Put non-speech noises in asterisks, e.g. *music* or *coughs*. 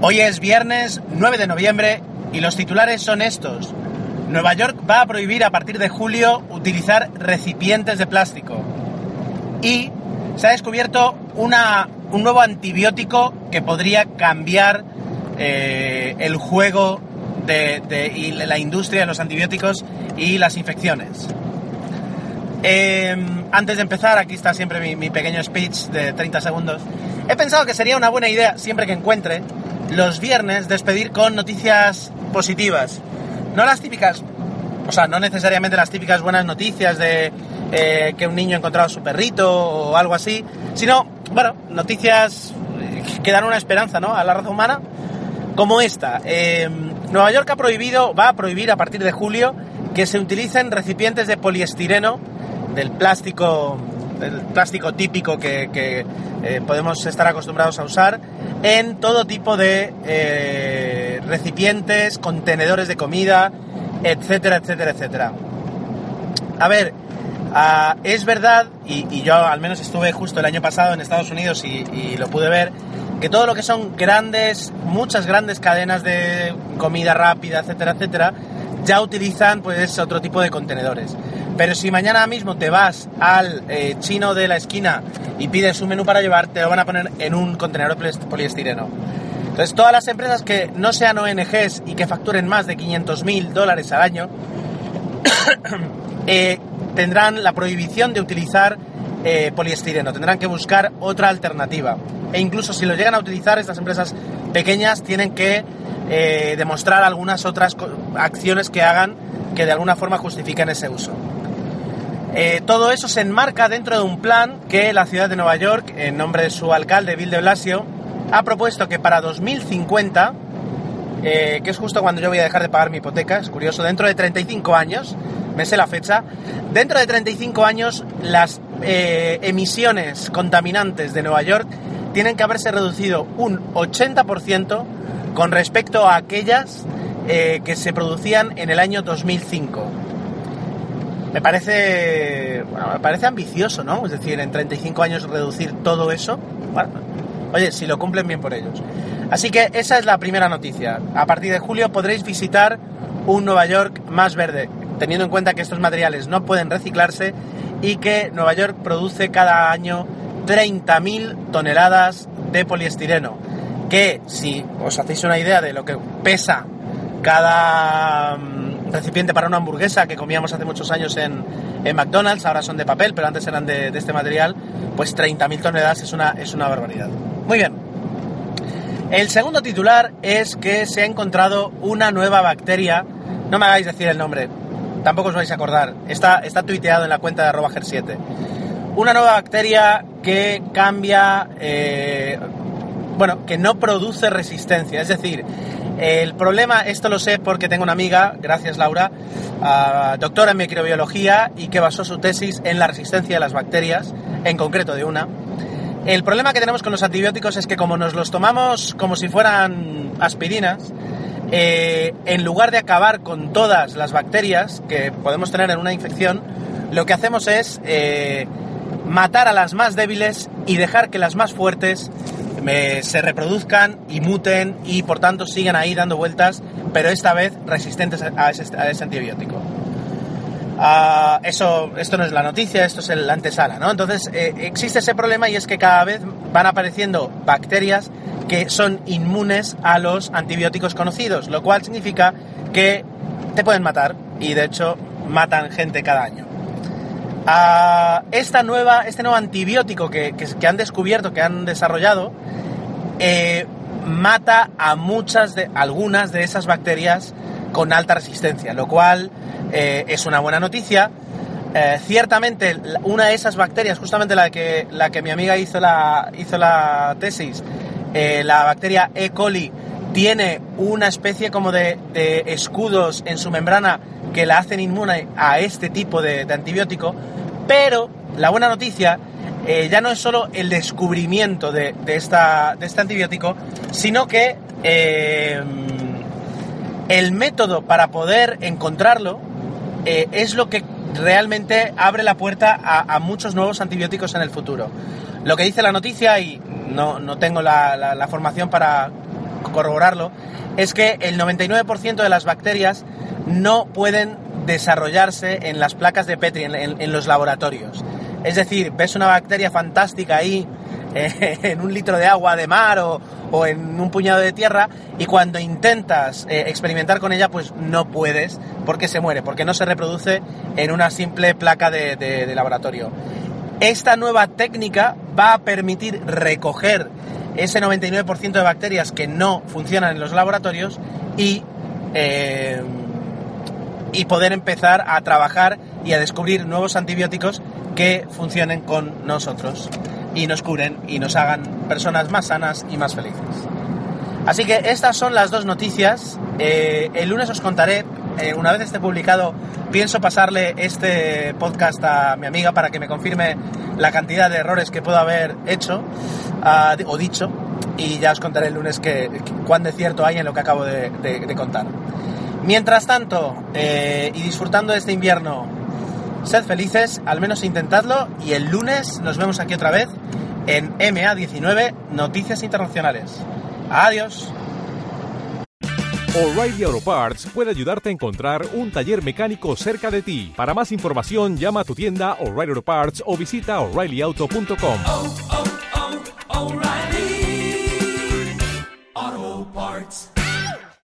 Hoy es viernes 9 de noviembre y los titulares son estos. Nueva York va a prohibir a partir de julio utilizar recipientes de plástico. Y se ha descubierto una, un nuevo antibiótico que podría cambiar eh, el juego de, y la industria de los antibióticos y las infecciones. Eh, antes de empezar, aquí está siempre mi, mi pequeño speech de 30 segundos. He pensado que sería una buena idea, siempre que encuentre, los viernes despedir con noticias positivas. No las típicas, o sea, no necesariamente las típicas buenas noticias de eh, que un niño ha encontrado a su perrito o algo así, sino, bueno, noticias que dan una esperanza, ¿no? A la raza humana, como esta. Eh, Nueva York ha prohibido, va a prohibir a partir de julio que se utilicen recipientes de poliestireno, del plástico, del plástico típico que, eh, podemos estar acostumbrados a usar, en todo tipo de eh, recipientes, contenedores de comida, etcétera, etcétera, etcétera. A ver, ah, es verdad, y, yo al menos estuve justo el año pasado en Estados Unidos y lo pude ver, que todo lo que son grandes, muchas grandes cadenas de comida rápida, etcétera, etcétera, ya utilizan pues otro tipo de contenedores. Pero si mañana mismo te vas al eh, chino de la esquina y pides un menú para llevar, te lo van a poner en un contenedor poliestireno. Entonces, todas las empresas que no sean ONGs y que facturen más de 500 mil dólares al año, *coughs* eh, tendrán la prohibición de utilizar eh, poliestireno, tendrán que buscar otra alternativa. E incluso si lo llegan a utilizar, estas empresas pequeñas tienen que eh, demostrar algunas otras acciones que hagan que de alguna forma justifiquen ese uso. Eh, todo eso se enmarca dentro de un plan que la ciudad de Nueva York, en nombre de su alcalde Bill de Blasio, ha propuesto que para 2050, eh, que es justo cuando yo voy a dejar de pagar mi hipoteca, es curioso, dentro de 35 años, me sé la fecha, dentro de 35 años las emisiones contaminantes de Nueva York tienen que haberse reducido un 80% con respecto a aquellas eh, que se producían en el año 2005. Me parece, bueno, me parece ambicioso, ¿no? Es decir, en 35 años reducir todo eso. Oye, si lo cumplen bien por ellos. Así que esa es la primera noticia. A partir de julio podréis visitar un Nueva York más verde, teniendo en cuenta que estos materiales no pueden reciclarse y que Nueva York produce cada año 30.000 toneladas de poliestireno. Que si os hacéis una idea de lo que pesa cada mm, recipiente para una hamburguesa que comíamos hace muchos años en, McDonald's, ahora son de papel, pero antes eran de, este material, pues 30.000 toneladas es una, es una barbaridad. Muy bien. El segundo titular es que se ha encontrado una nueva bacteria, no me hagáis decir el nombre, tampoco os vais a acordar, está, está tuiteado en la cuenta de arroba ger7. Una nueva bacteria que cambia, eh, bueno, que no produce resistencia, es decir, el problema, esto lo sé porque tengo una amiga, gracias Laura, ah, doctora en microbiología y que basó su tesis en la resistencia de las bacterias, en concreto de una. El problema que tenemos con los antibióticos es que como nos los tomamos como si fueran aspirinas, eh, en lugar de acabar con todas las bacterias que podemos tener en una infección, lo que hacemos es eh, matar a las más débiles y dejar que las más fuertes se reproduzcan y muten y por tanto sigan ahí dando vueltas, pero esta vez resistentes a ese, antibiótico. Ah, eso, esto no es la noticia, esto es el antesala, ¿no? Entonces, eh, existe ese problema y es que cada vez van apareciendo bacterias que son inmunes a los antibióticos conocidos, lo cual significa que te pueden matar y de hecho matan gente cada año. Ah, esta nueva, este nuevo antibiótico que- que han descubierto, que han desarrollado, eh, mata a muchas de algunas de esas bacterias con alta resistencia, lo cual eh, es una buena noticia. Eh, ciertamente, una de esas bacterias, justamente la que, la que mi amiga hizo la, hizo la tesis, la bacteria E. coli, tiene una especie como de, escudos en su membrana que la hacen inmune a este tipo de, antibiótico, pero la buena noticia eh, ya no es solo el descubrimiento de, este antibiótico, sino que el método para poder encontrarlo es lo que realmente abre la puerta a, muchos nuevos antibióticos en el futuro. Lo que dice la noticia, y no, no tengo la, formación para corroborarlo, es que el 99% de las bacterias no pueden desarrollarse en las placas de Petri, en, los laboratorios. Es decir, ves una bacteria fantástica ahí *laughs* en un litro de agua de mar o, o en un puñado de tierra y cuando intentas eh, experimentar con ella pues no puedes porque se muere, porque no se reproduce en una simple placa de, laboratorio. Esta nueva técnica va a permitir recoger ese 99% de bacterias que no funcionan en los laboratorios y, eh, y poder empezar a trabajar y a descubrir nuevos antibióticos que funcionen con nosotros y nos curen y nos hagan personas más sanas y más felices. Así que estas son las dos noticias. Eh, el lunes os contaré, eh, una vez esté publicado, pienso pasarle este podcast a mi amiga para que me confirme la cantidad de errores que puedo haber hecho ah, o dicho y ya os contaré el lunes que, cuán de cierto hay en lo que acabo de, contar. Mientras tanto, eh, y disfrutando de este invierno Sed felices, al menos intentadlo y el lunes nos vemos aquí otra vez en MA19 Noticias Internacionales. Adiós. O'Reilly Auto Parts puede ayudarte a encontrar un taller mecánico cerca de ti. Para más información, llama a tu tienda O'Reilly Auto Parts o visita oreillyauto.com.